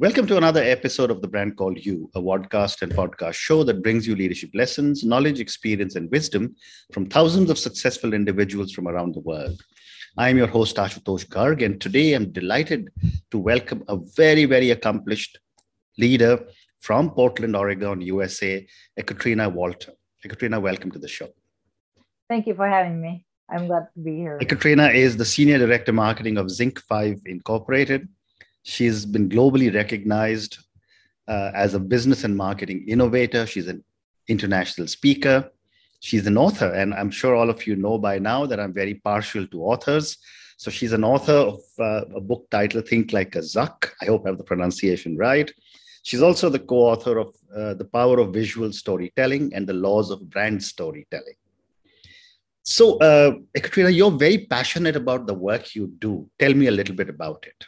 Welcome to another episode of The Brand Called You, a podcast and podcast show that brings you leadership lessons, knowledge, experience, and wisdom from thousands of successful individuals from around the world. I am your host, Ashutosh Garg, and today I'm delighted to welcome a very, very accomplished leader from Portland, Oregon, USA, Ekaterina Walter. Ekaterina, welcome to the show. Thank you for having me. I'm glad to be here. Ekaterina is the Senior Director Marketing of ZincFive Incorporated She's been globally recognized uh, as a business and marketing innovator. She's an international speaker. She's an author, and I'm sure all of you know by now that I'm very partial to authors. So she's an author of uh, a book titled Think Like a Zuck. I hope I have the pronunciation right. She's also the co author of uh, The Power of Visual Storytelling and the Laws of Brand Storytelling. So, uh, Ekaterina, you're very passionate about the work you do. Tell me a little bit about it.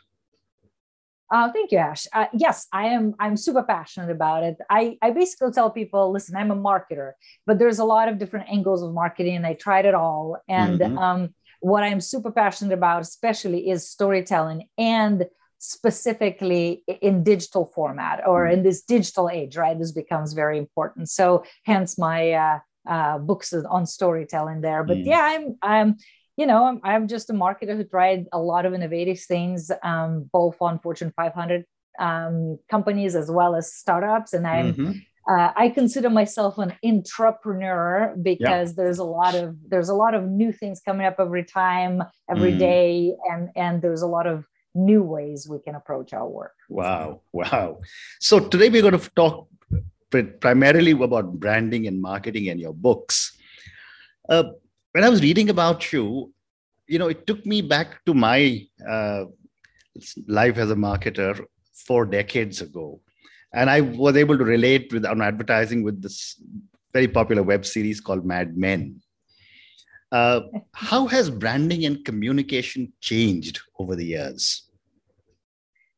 Uh, thank you, Ash. Uh, yes, I am. I'm super passionate about it. I, I basically tell people, listen, I'm a marketer, but there's a lot of different angles of marketing, and I tried it all. And mm-hmm. um, what I'm super passionate about, especially, is storytelling and specifically in digital format or mm-hmm. in this digital age. Right, this becomes very important. So, hence my uh, uh books on storytelling there. But mm-hmm. yeah, I'm I'm you know, I'm, I'm, just a marketer who tried a lot of innovative things, um, both on Fortune 500 um, companies as well as startups. And I'm, mm-hmm. uh, I consider myself an entrepreneur because yeah. there's a lot of there's a lot of new things coming up every time, every mm. day, and and there's a lot of new ways we can approach our work. Wow, wow! So today we're going to talk primarily about branding and marketing and your books. Uh, when I was reading about you, you know, it took me back to my uh, life as a marketer four decades ago. And I was able to relate with on advertising with this very popular web series called Mad Men. Uh, how has branding and communication changed over the years?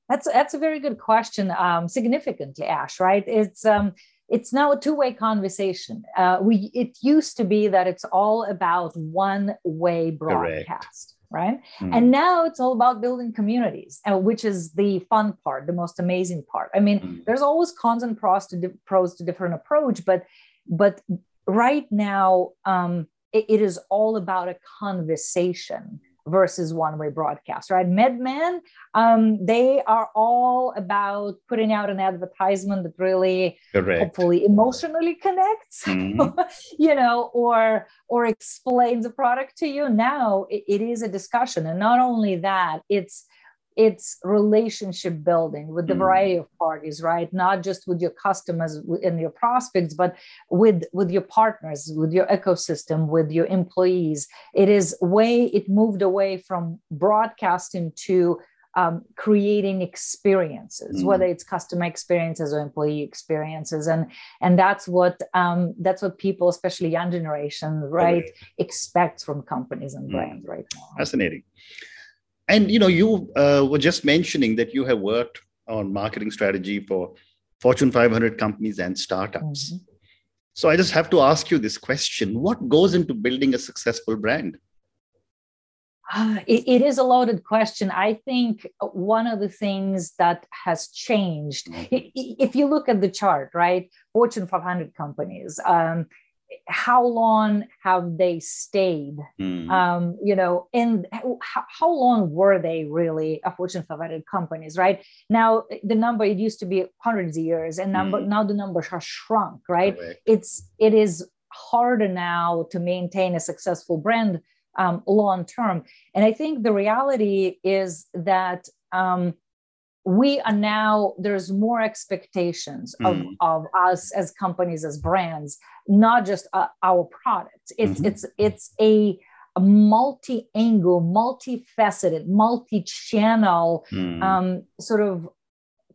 That's that's a very good question. Um, significantly, Ash. Right? It's um, it's now a two-way conversation. Uh, we it used to be that it's all about one-way broadcast. Correct. Right. Mm. And now it's all about building communities, uh, which is the fun part, the most amazing part. I mean, mm. there's always cons and pros to, di- pros to different approach, but but right now um, it, it is all about a conversation versus one way broadcast, right? Mad Men, um, they are all about putting out an advertisement that really Correct. hopefully emotionally connects, mm-hmm. you know, or or explains the product to you. Now it, it is a discussion. And not only that, it's it's relationship building with the mm. variety of parties right not just with your customers and your prospects but with with your partners with your ecosystem with your employees it is way it moved away from broadcasting to um, creating experiences mm. whether it's customer experiences or employee experiences and and that's what um, that's what people especially young generation right okay. expect from companies and mm. brands right now fascinating and you know you uh, were just mentioning that you have worked on marketing strategy for fortune 500 companies and startups mm-hmm. so i just have to ask you this question what goes into building a successful brand uh, it, it is a loaded question. I think one of the things that has changed, mm-hmm. if you look at the chart, right, Fortune 500 companies, um, how long have they stayed mm. um, you know and how, how, long were they really a fortune 500 companies right now the number it used to be hundreds of years and number mm. now the numbers have shrunk right Correct. it's it is harder now to maintain a successful brand um, long term and i think the reality is that um, we are now there's more expectations of, mm. of us as companies as brands not just uh, our products it's mm-hmm. it's it's a, a multi-angle multifaceted multi-channel mm. um, sort of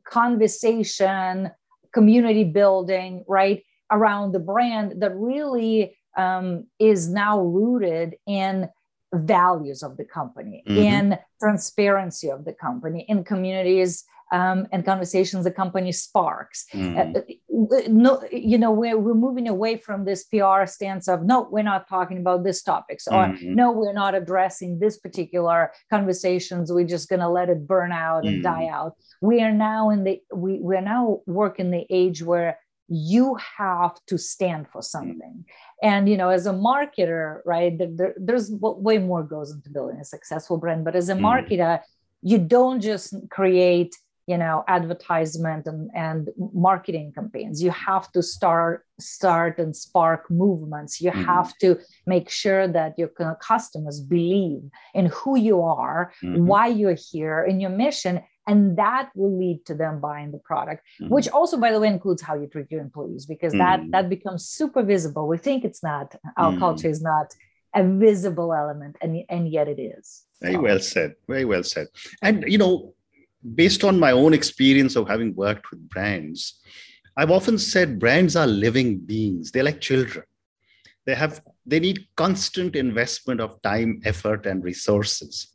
conversation community building right around the brand that really um, is now rooted in values of the company, mm-hmm. in transparency of the company, in communities um, and conversations the company sparks. Mm. Uh, no, you know, we're, we're moving away from this PR stance of no, we're not talking about this topics, or Mhm. no, we're not addressing this particular conversations. We're just going to let it burn out and Mm. die out. We are now in the we we're now working the age where you have to stand for something and you know as a marketer right there, there- there's way more goes into building a successful brand but as a Mm. marketer you don't just create you know advertisement and, and marketing campaigns you have to start start and spark movements you Mhm. have to make sure that your customers believe in who you are Mhm. why you're here in your mission and that will lead to them buying the product Mhm. which also by the way includes how you treat your employees because that Mm. that becomes super visible we think it's not our Mm. culture is not a visible element and, and yet it is Very So, well said. Very well said. And you know, based on my own experience of having worked with brands, I've often said brands are living beings. They're like children. They have they need constant investment of time, effort, and resources.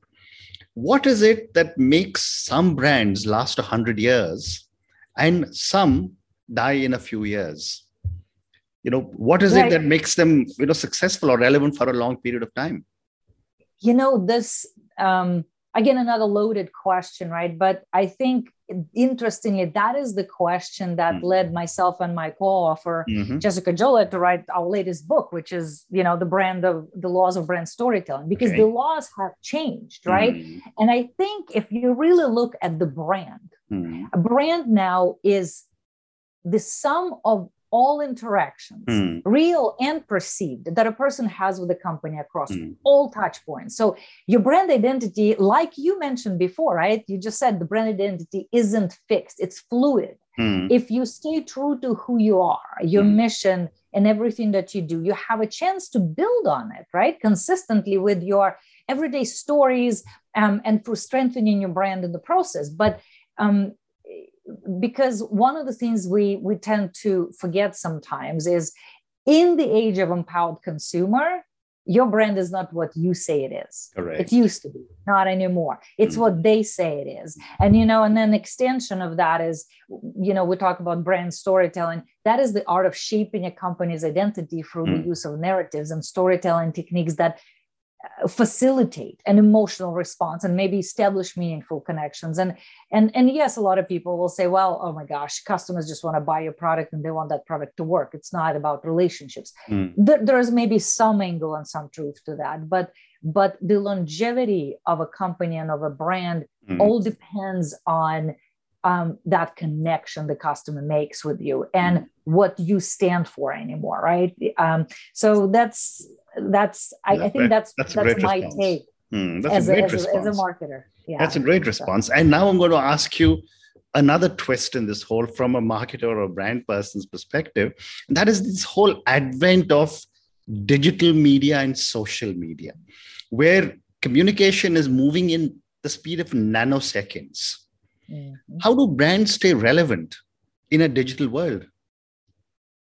What is it that makes some brands last a hundred years and some die in a few years? You know, what is Right. it that makes them you know successful or relevant for a long period of time? you know this um again another loaded question right but i think interestingly that is the question that Mm. led myself and my co-author Mhm. Jessica Gioglio to write our latest book, which is, you know, the brand of the laws of brand storytelling, because Okay. the laws have changed, right? Mm. And I think if you really look at the brand, Mm. a brand now is the sum of all interactions, Mm. real and perceived, that a person has with the company across Mm. all touch points. So your brand identity, like you mentioned before, right? You just said the brand identity isn't fixed, it's fluid Mm. if you stay true to who you are, your Mhm. mission, and everything that you do, you have a chance to build on it, right? Consistently with your everyday stories um, and for strengthening your brand in the process. But um, because one of the things we we tend to forget sometimes is in the age of empowered consumer your brand is not what you say it is Correct. it used to be not anymore it's Mm. what they say it is and you know and then extension of that is you know we talk about brand storytelling that is the art of shaping a company's identity through the Mm. use of narratives and storytelling techniques that facilitate an emotional response and maybe establish meaningful connections. And and and yes a lot of people will say well oh my gosh customers just want to buy your product and they want that product to work. It's not about relationships. Mm. there, there's maybe some angle and some truth to that but but the longevity of a company and of a brand Mm. all depends on um, that connection the customer makes with you. And what you stand for anymore right um, so that's that's I, I think that's that's that's, great my response. take Mm, that's as a a, great as, a, response. as a marketer yeah That's a great response. And now I'm going to ask you another twist in this whole from a marketer or a brand person's perspective. And that is this whole advent of digital media and social media, where communication is moving in the speed of nanoseconds. Mhm. How do brands stay relevant in a digital world?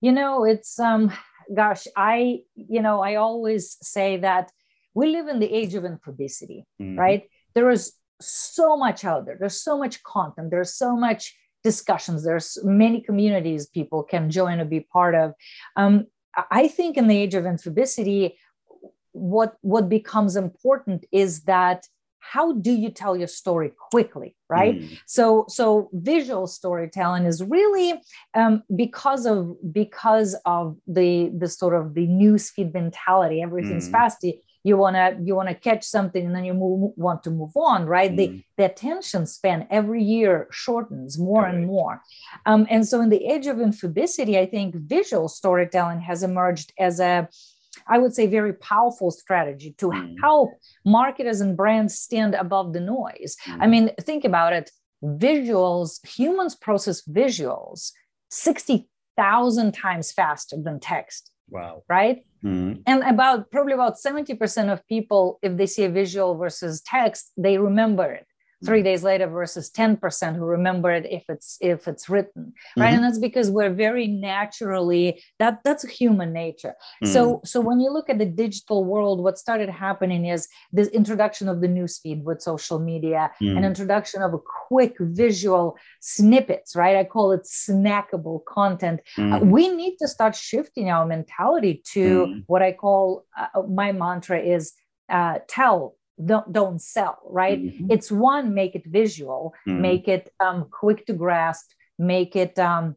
You know it's um gosh i you know i always say that we live in the age of infobesity Mhm. right? There is so much out there. There's so much content. There's so much discussions. There's many communities people can join or be part of. Um, I- think in the age of infobesity what what becomes important is that how do you tell your story quickly right Mm. so so visual storytelling is really um, because of because of the the sort of the newsfeed mentality everything's Mm. fast you- want to you want to catch something and then you move, want to move on right Mm. the, the attention span every year shortens more and more um, and so in the age of infobesity i think visual storytelling has emerged as a I would say very powerful strategy to Mm. help marketers and brands stand above the noise. I Mm. mean, think about it. Visuals, humans process visuals 60,000 times faster than text, Wow. right? Mm. And about probably about 70% of people, if they see a visual versus text, they remember it three days later versus 10% who remember it if it's if it's written right Mhm. and that's because we're very naturally that that's human nature so so when you look at the digital world what started happening is this introduction of the newsfeed with social media Mm. an introduction of a quick visual snippets right i call it snackable content Mm. uh, we need to start shifting our mentality to Mm. what I call uh, my mantra is uh, tell, don't, don't sell, right? Mhm. It's one, make it visual, Mm. make it um, quick to grasp, make it um,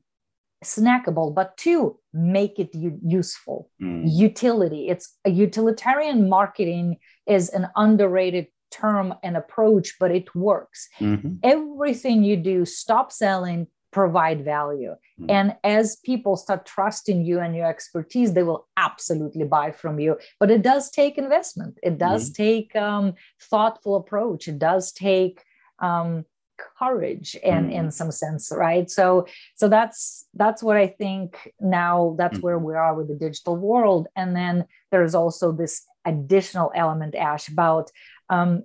snackable, but two, make it u- useful. Mm. Utility. It's a utilitarian marketing is an underrated term and approach, but it works Mhm. everything you do stop selling provide value. Mm. and as people start trusting you and your expertise they will absolutely buy from you. But it does take investment. It does take um, thoughtful approach. It does take um, courage and Mm. in some sense right? So so that's that's what i think now that's Mm. where we are with the digital world. And then there's also this additional element ash about um,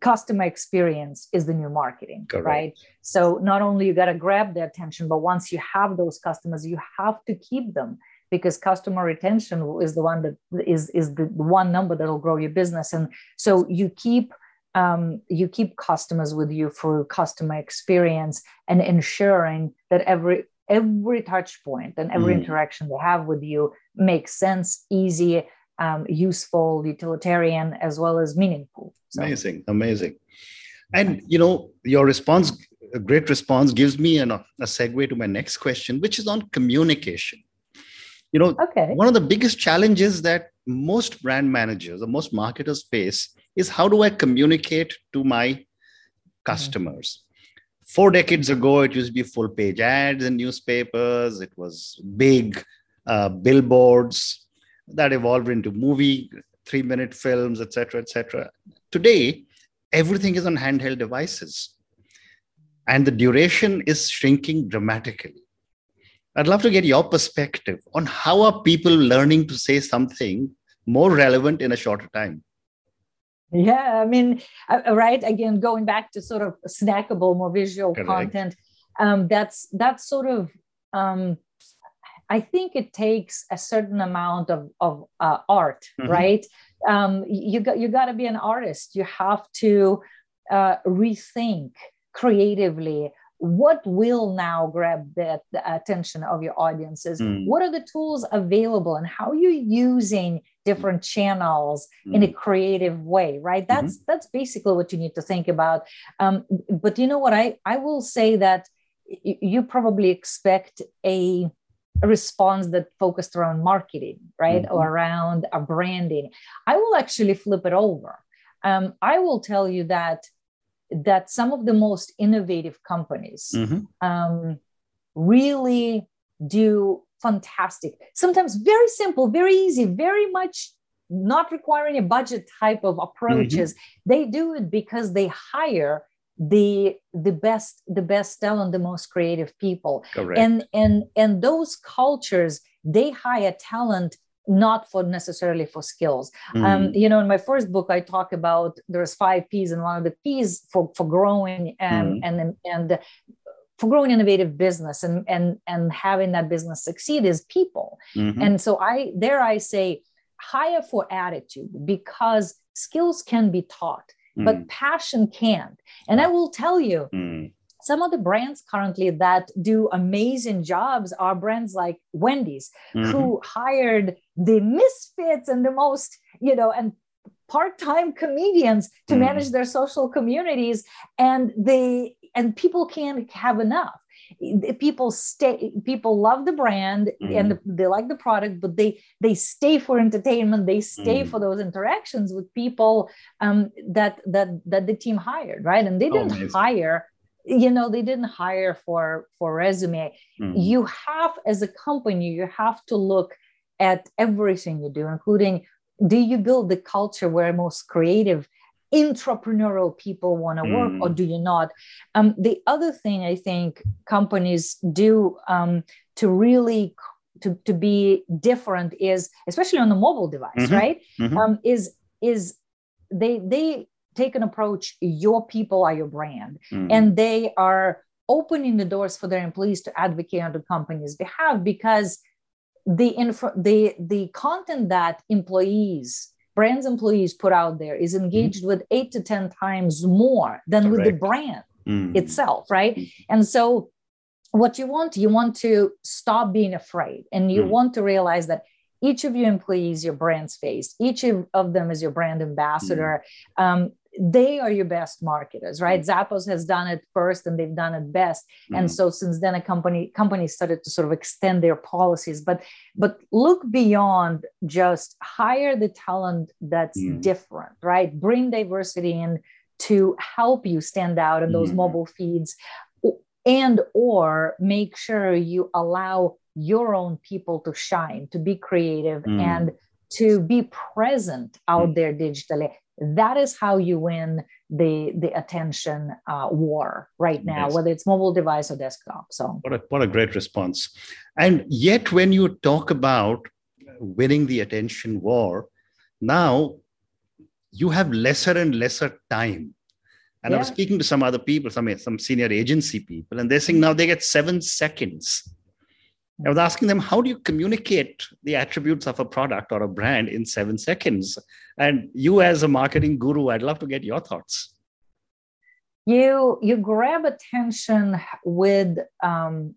customer experience is the new marketing Correct. right so not only you got to grab their attention but once you have those customers you have to keep them because customer retention is the one that is is the one number that will grow your business and so you keep um, you keep customers with you through customer experience and ensuring that every every touch point and every Mm. interaction they have with you makes sense easy um, useful utilitarian as well as meaningful so, Amazing, amazing. And you know, your response, a great response, gives me an, a segue to my next question, which is on communication. You know, okay one of the biggest challenges that most brand managers or most marketers face is how do I communicate to my customers? Four decades ago, it used to be full page ads in newspapers, it was big uh, billboards that evolved into movie, three minute films, etc., etc. Today, everything is on handheld devices and the duration is shrinking dramatically. I'd love to get your perspective on how are people learning to say something more relevant in a shorter time. Yeah, I mean, uh, right. Again, going back to sort of snackable, more visual Correct. content. Um, that's that's sort of. Um, I think it takes a certain amount of of uh, art, Mhm. right? Um, you got you got to be an artist. You have to uh, rethink creatively what will now grab the, the attention of your audiences. Mm. What are the tools available, and how are you using different channels in a creative way right that's that's basically what you need to think about um, but you know what i i will say that y- you probably expect a response that focused around marketing right? Mhm. or around a branding. I will actually flip it over. Um, i will tell you that that some of the most innovative companies Mhm. um, really do fantastic. Sometimes very simple very easy very much not requiring a budget type of approaches. They do it because they hire the the best the best talent the most creative people Correct. and and and those cultures they hire talent not for necessarily for skills um, Mm. you know in my first book i talk about there's five p's and one of the p's for for growing um, Mm. and and for growing innovative business and and and having that business succeed is people Mhm. and so i there i say hire for attitude because skills can be taught but Mm. passion can't and i will tell you Mm. some of the brands currently that do amazing jobs are brands like wendy's Mhm. who hired the misfits and the most you know and part-time comedians to Mhm. manage their social communities and they and people can't have enough people stay people love the brand and the, they like the product but they they stay for entertainment they stay Mhm. for those interactions with people um, that that that the team hired right and they Oh, didn't amazing. hire you know they didn't hire for for resume Mm. you have as a company you have to look at everything you do including do you build the culture where most creative entrepreneurial people want to work Mm. or do you not um, the other thing i think companies do um, to really to, to be different is especially on the mobile device Mhm. right Mhm. um, is is they they take an approach your people are your brand mm. and they are opening the doors for their employees to advocate on the company's behalf because the info the the content that employees brands employees put out there is engaged mm. with eight to ten times more than Correct. with the brand mm. itself right mm. and so what you want you want to stop being afraid and you mm. want to realize that each of your employees your brand's face each of them is your brand ambassador mm. um, they are your best marketers right zappos has done it first and they've done it best mm. and so since then a company company started to sort of extend their policies but but look beyond just hire the talent that's mm. different right bring diversity in to help you stand out in those mm. mobile feeds and or make sure you allow your own people to shine to be creative mm. and to be present out mm. there digitally that is how you win the the attention uh, war right now yes. whether it's mobile device or desktop so what a, what a great response and yet when you talk about winning the attention war now you have lesser and lesser time and yeah. I was speaking to some other people, some, some senior agency people, and they're saying now they get seven seconds. I was asking them, how do you communicate the attributes of a product or a brand in seven seconds? And you, as a marketing guru, I'd love to get your thoughts. You you grab attention with um,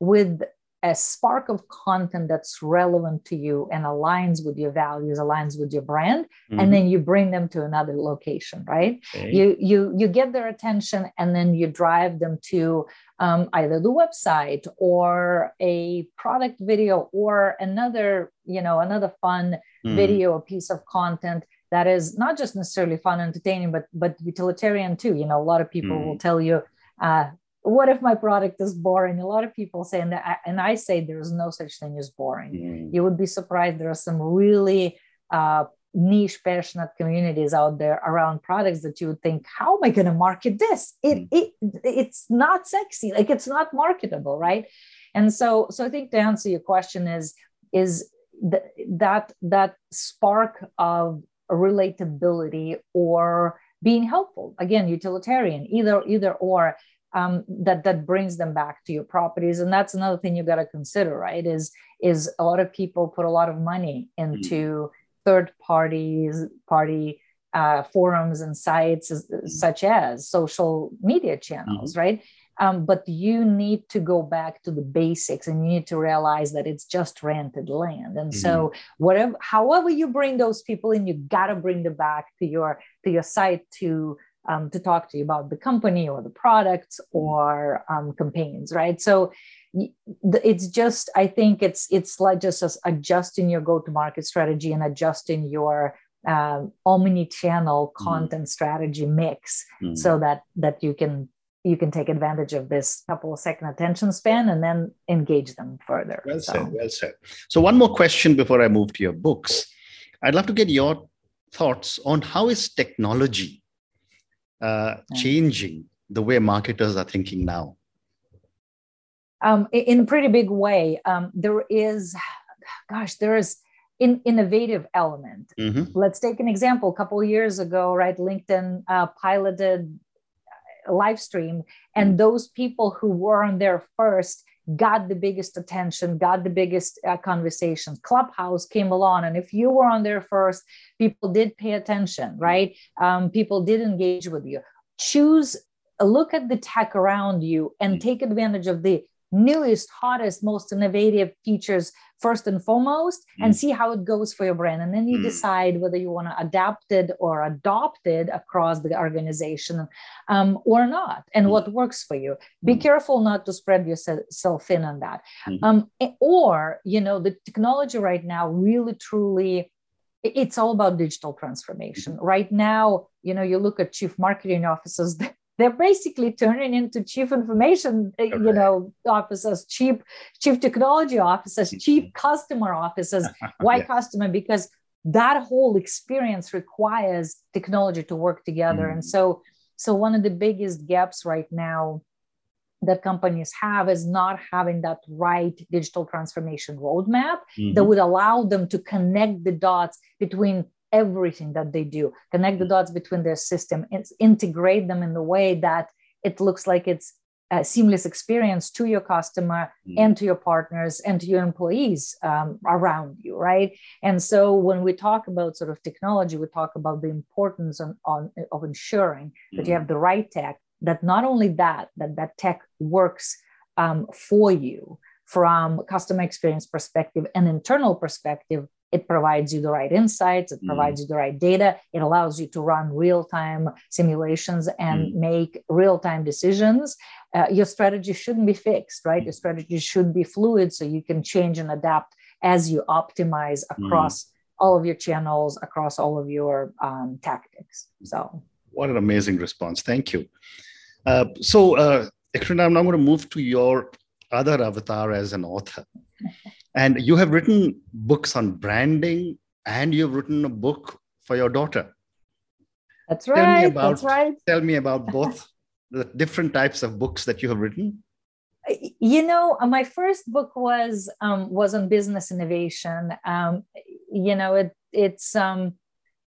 with a spark of content that's relevant to you and aligns with your values aligns with your brand mm-hmm. and then you bring them to another location right okay. you you you get their attention and then you drive them to um, either the website or a product video or another you know another fun mm. video a piece of content that is not just necessarily fun and entertaining but but utilitarian too you know a lot of people mm. will tell you uh, what if my product is boring? A lot of people say, and I, and I say there's no such thing as boring. Mm. You would be surprised. There are some really uh, niche, passionate communities out there around products that you would think, how am I going to market this? It, mm. it it's not sexy, like it's not marketable, right? And so, so I think to answer your question is is th- that that spark of relatability or being helpful again utilitarian either either or um, that that brings them back to your properties and that's another thing you got to consider right is is a lot of people put a lot of money into mm-hmm. third parties party uh, forums and sites mm-hmm. such as social media channels mm-hmm. right um, but you need to go back to the basics and you need to realize that it's just rented land and mm-hmm. so whatever however you bring those people in you got to bring them back to your to your site to um, to talk to you about the company or the products mm-hmm. or um, campaigns, right? So it's just I think it's it's like just adjusting your go-to-market strategy and adjusting your um, omni-channel mm-hmm. content mm. strategy mix mm. so that that you can you can take advantage of this couple of second attention span and then engage them further. Well so. said, well said. So one more question before I move to your books. I'd love to get your thoughts on how is technology uh, changing the way marketers are thinking now? Um, in a pretty big way. Um, there is, gosh, there is an innovative element. Mm-hmm. Let's take an example. A couple years ago, right, LinkedIn uh, piloted live stream, and mm-hmm. those people who were on there first got the biggest attention, got the biggest uh, conversations. Clubhouse came along, and if you were on there first, people did pay attention, right? Um, people did engage with you. Choose, look at the tech around you, and mm. take advantage of the newest, hottest, most innovative features first and foremost mm. and see how it goes for your brand. And then you mm. decide whether you want to adapt it or adopt it across the organization um, or not, and mm. what works for you. Be mm. careful not to spread yourself thin on that. Mm. Um, or, you know, the technology right now really, truly it's all about digital transformation mm-hmm. right now you know you look at chief marketing officers they're basically turning into chief information. Uh, you know officers chief chief technology officers mm-hmm. chief customer officers why yeah. customer because that whole experience requires technology to work together mm. and so so one of the biggest gaps right now that companies have is not having that right digital transformation roadmap mm-hmm. that would allow them to connect the dots between everything that they do connect the dots between their system integrate them in the way that it looks like it's a seamless experience to your customer mm. and to your partners and to your employees um, around you right and so when we talk about sort of technology we talk about the importance on, on of ensuring mm. that you mm. have the right tech that not only that that that tech works um, for you from customer experience perspective and internal perspective it provides you the right insights it mm. provides you the right data it allows you to run real-time simulations and mm. make real-time decisions uh, your strategy shouldn't be fixed right your strategy should be fluid so you can change and adapt as you optimize mm. across mm. all of your channels across all of your um, tactics so what an amazing response thank you uh, so uh, i'm now going to move to your other avatar as an author. and you have written books on branding and you've written a book for your daughter. That's right. Tell me about, That's right. Tell me about both the different types of books that you have written. You know, uh, my first book was um, was on business innovation. Um, you know, it it's um,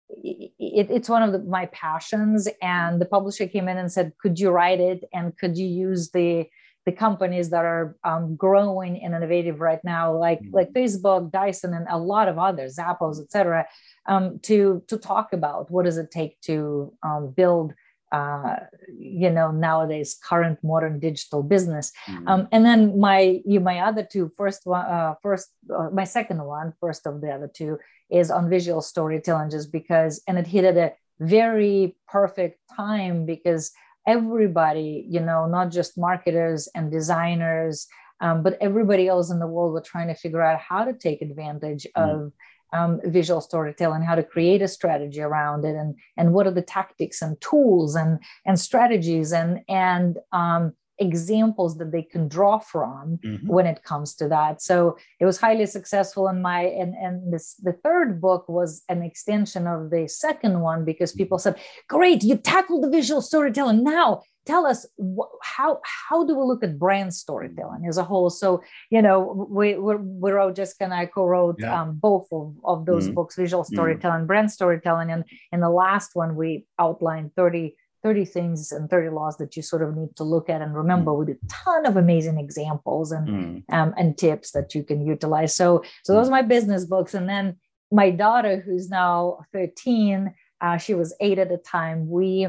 it, it's one of the, my passions, and the publisher came in and said, "Could you write it? And could you use the the companies that are um, growing and innovative right now, like mm-hmm. like Facebook, Dyson, and a lot of others, Zappos, etc., um, to to talk about what does it take to um, build, uh, you know, nowadays current modern digital business. Mm-hmm. Um, and then my you my other two first one, uh, first uh, my second one, first of the other two is on visual storytelling, just because, and it hit at a very perfect time because everybody, you know, not just marketers and designers, um, but everybody else in the world were trying to figure out how to take advantage mm. of um, visual storytelling, how to create a strategy around it, and and what are the tactics and tools and and strategies and and um, examples that they can draw from mm-hmm. when it comes to that so it was highly successful in my and and this the third book was an extension of the second one because mm-hmm. people said great you tackled the visual storytelling now tell us wh- how how do we look at brand storytelling as a whole so you know we we're, we're just kind of co-wrote yeah. um, both of, of those mm-hmm. books visual mm-hmm. storytelling mm-hmm. brand storytelling and in the last one we outlined 30 30 things and 30 laws that you sort of need to look at and remember mm. with a ton of amazing examples and mm. um, and tips that you can utilize so so those mm. are my business books and then my daughter who's now 13 uh, she was eight at the time we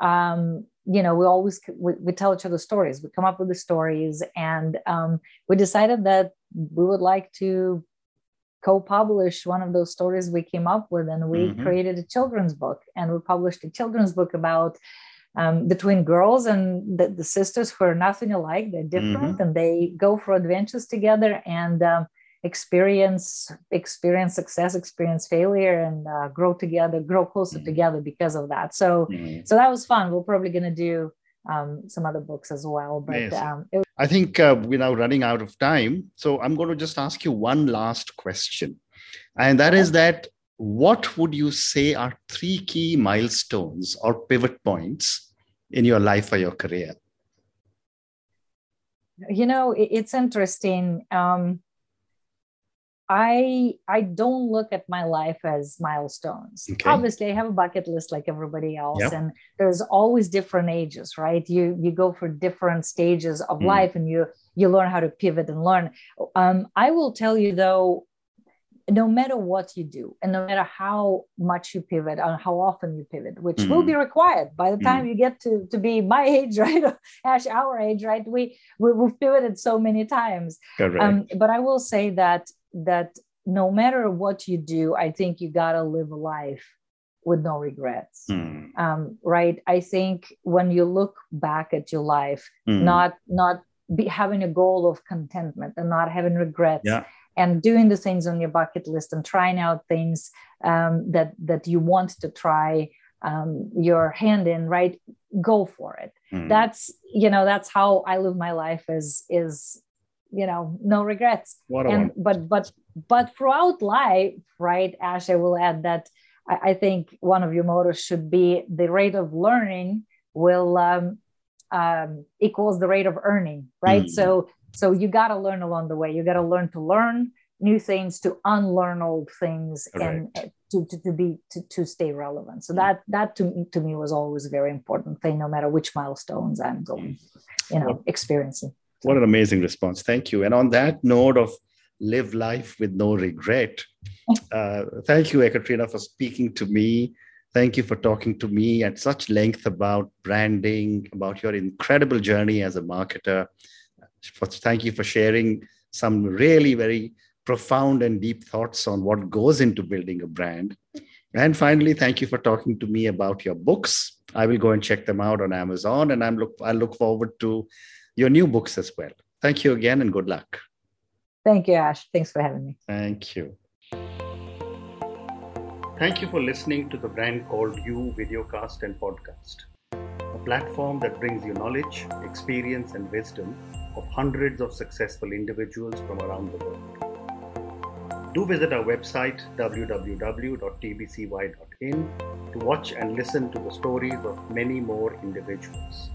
um, you know we always we, we, tell each other stories we come up with the stories and um, we decided that we would like to co-published one of those stories we came up with and we mm-hmm. created a children's book and we published a children's book about um, between girls and the, the, sisters who are nothing alike they're different mm-hmm. and they go for adventures together and um, experience experience success experience failure and uh, grow together grow closer mm-hmm. together because of that so mm-hmm. so that was fun we're probably going to do um, some other books as well. But um, it- I think uh, we're now running out of time. So I'm going to just ask you one last question. And that is that what would you say are three key milestones or pivot points in your life or your career? You know, it's interesting. Um, I I don't look at my life as milestones. Okay. Obviously, I have a bucket list like everybody else, yep. and there's always different ages, right? You you go for different stages of mm. life, and you you learn how to pivot and learn. Um, I will tell you though, no matter what you do, and no matter how much you pivot and how often you pivot, which mm. will be required by the time mm. you get to to be my age, right? Ash, our age, right? We, we have pivoted so many times. Um, but I will say that that no matter what you do, I think you got to live a life with no regrets. Mm. Um, right. I think when you look back at your life, mm. not, not be having a goal of contentment and not having regrets. Yeah. And doing the things on your bucket list and trying out things um, that that you want to try um, your hand in, right? Go for it. Mm. That's you know that's how I live my life. Is is you know no regrets. And but but but throughout life right ash i will add that I, I, think one of your mottos should be the rate of learning will um, um, equals the rate of earning right? Mm. so so you got to learn along the way. You got to learn to learn new things to unlearn old things and to, to, to be to, to stay relevant. So that that to, to me was always a very important thing no matter which milestones i'm going you know experiencing what an amazing response thank you and on that note of live life with no regret uh, thank you ekaterina for speaking to me thank you for talking to me at such length about branding about your incredible journey as a marketer thank you for sharing some really very profound and deep thoughts on what goes into building a brand. And finally, thank you for talking to me about your books. I will go and check them out on Amazon, and I'm look I look forward to your new books as well. Thank you again, and good luck. Thank you, Ash. Thanks for having me. Thank you. Thank you for listening to the brand called You videocast and podcast, a platform that brings you knowledge, experience, and wisdom of hundreds of successful individuals from around the world do visit our website www.tbcy.in to watch and listen to the stories of many more individuals.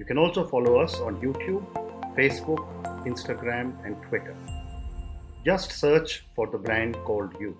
You can also follow us on YouTube, Facebook, Instagram, and Twitter. Just search for the brand called You.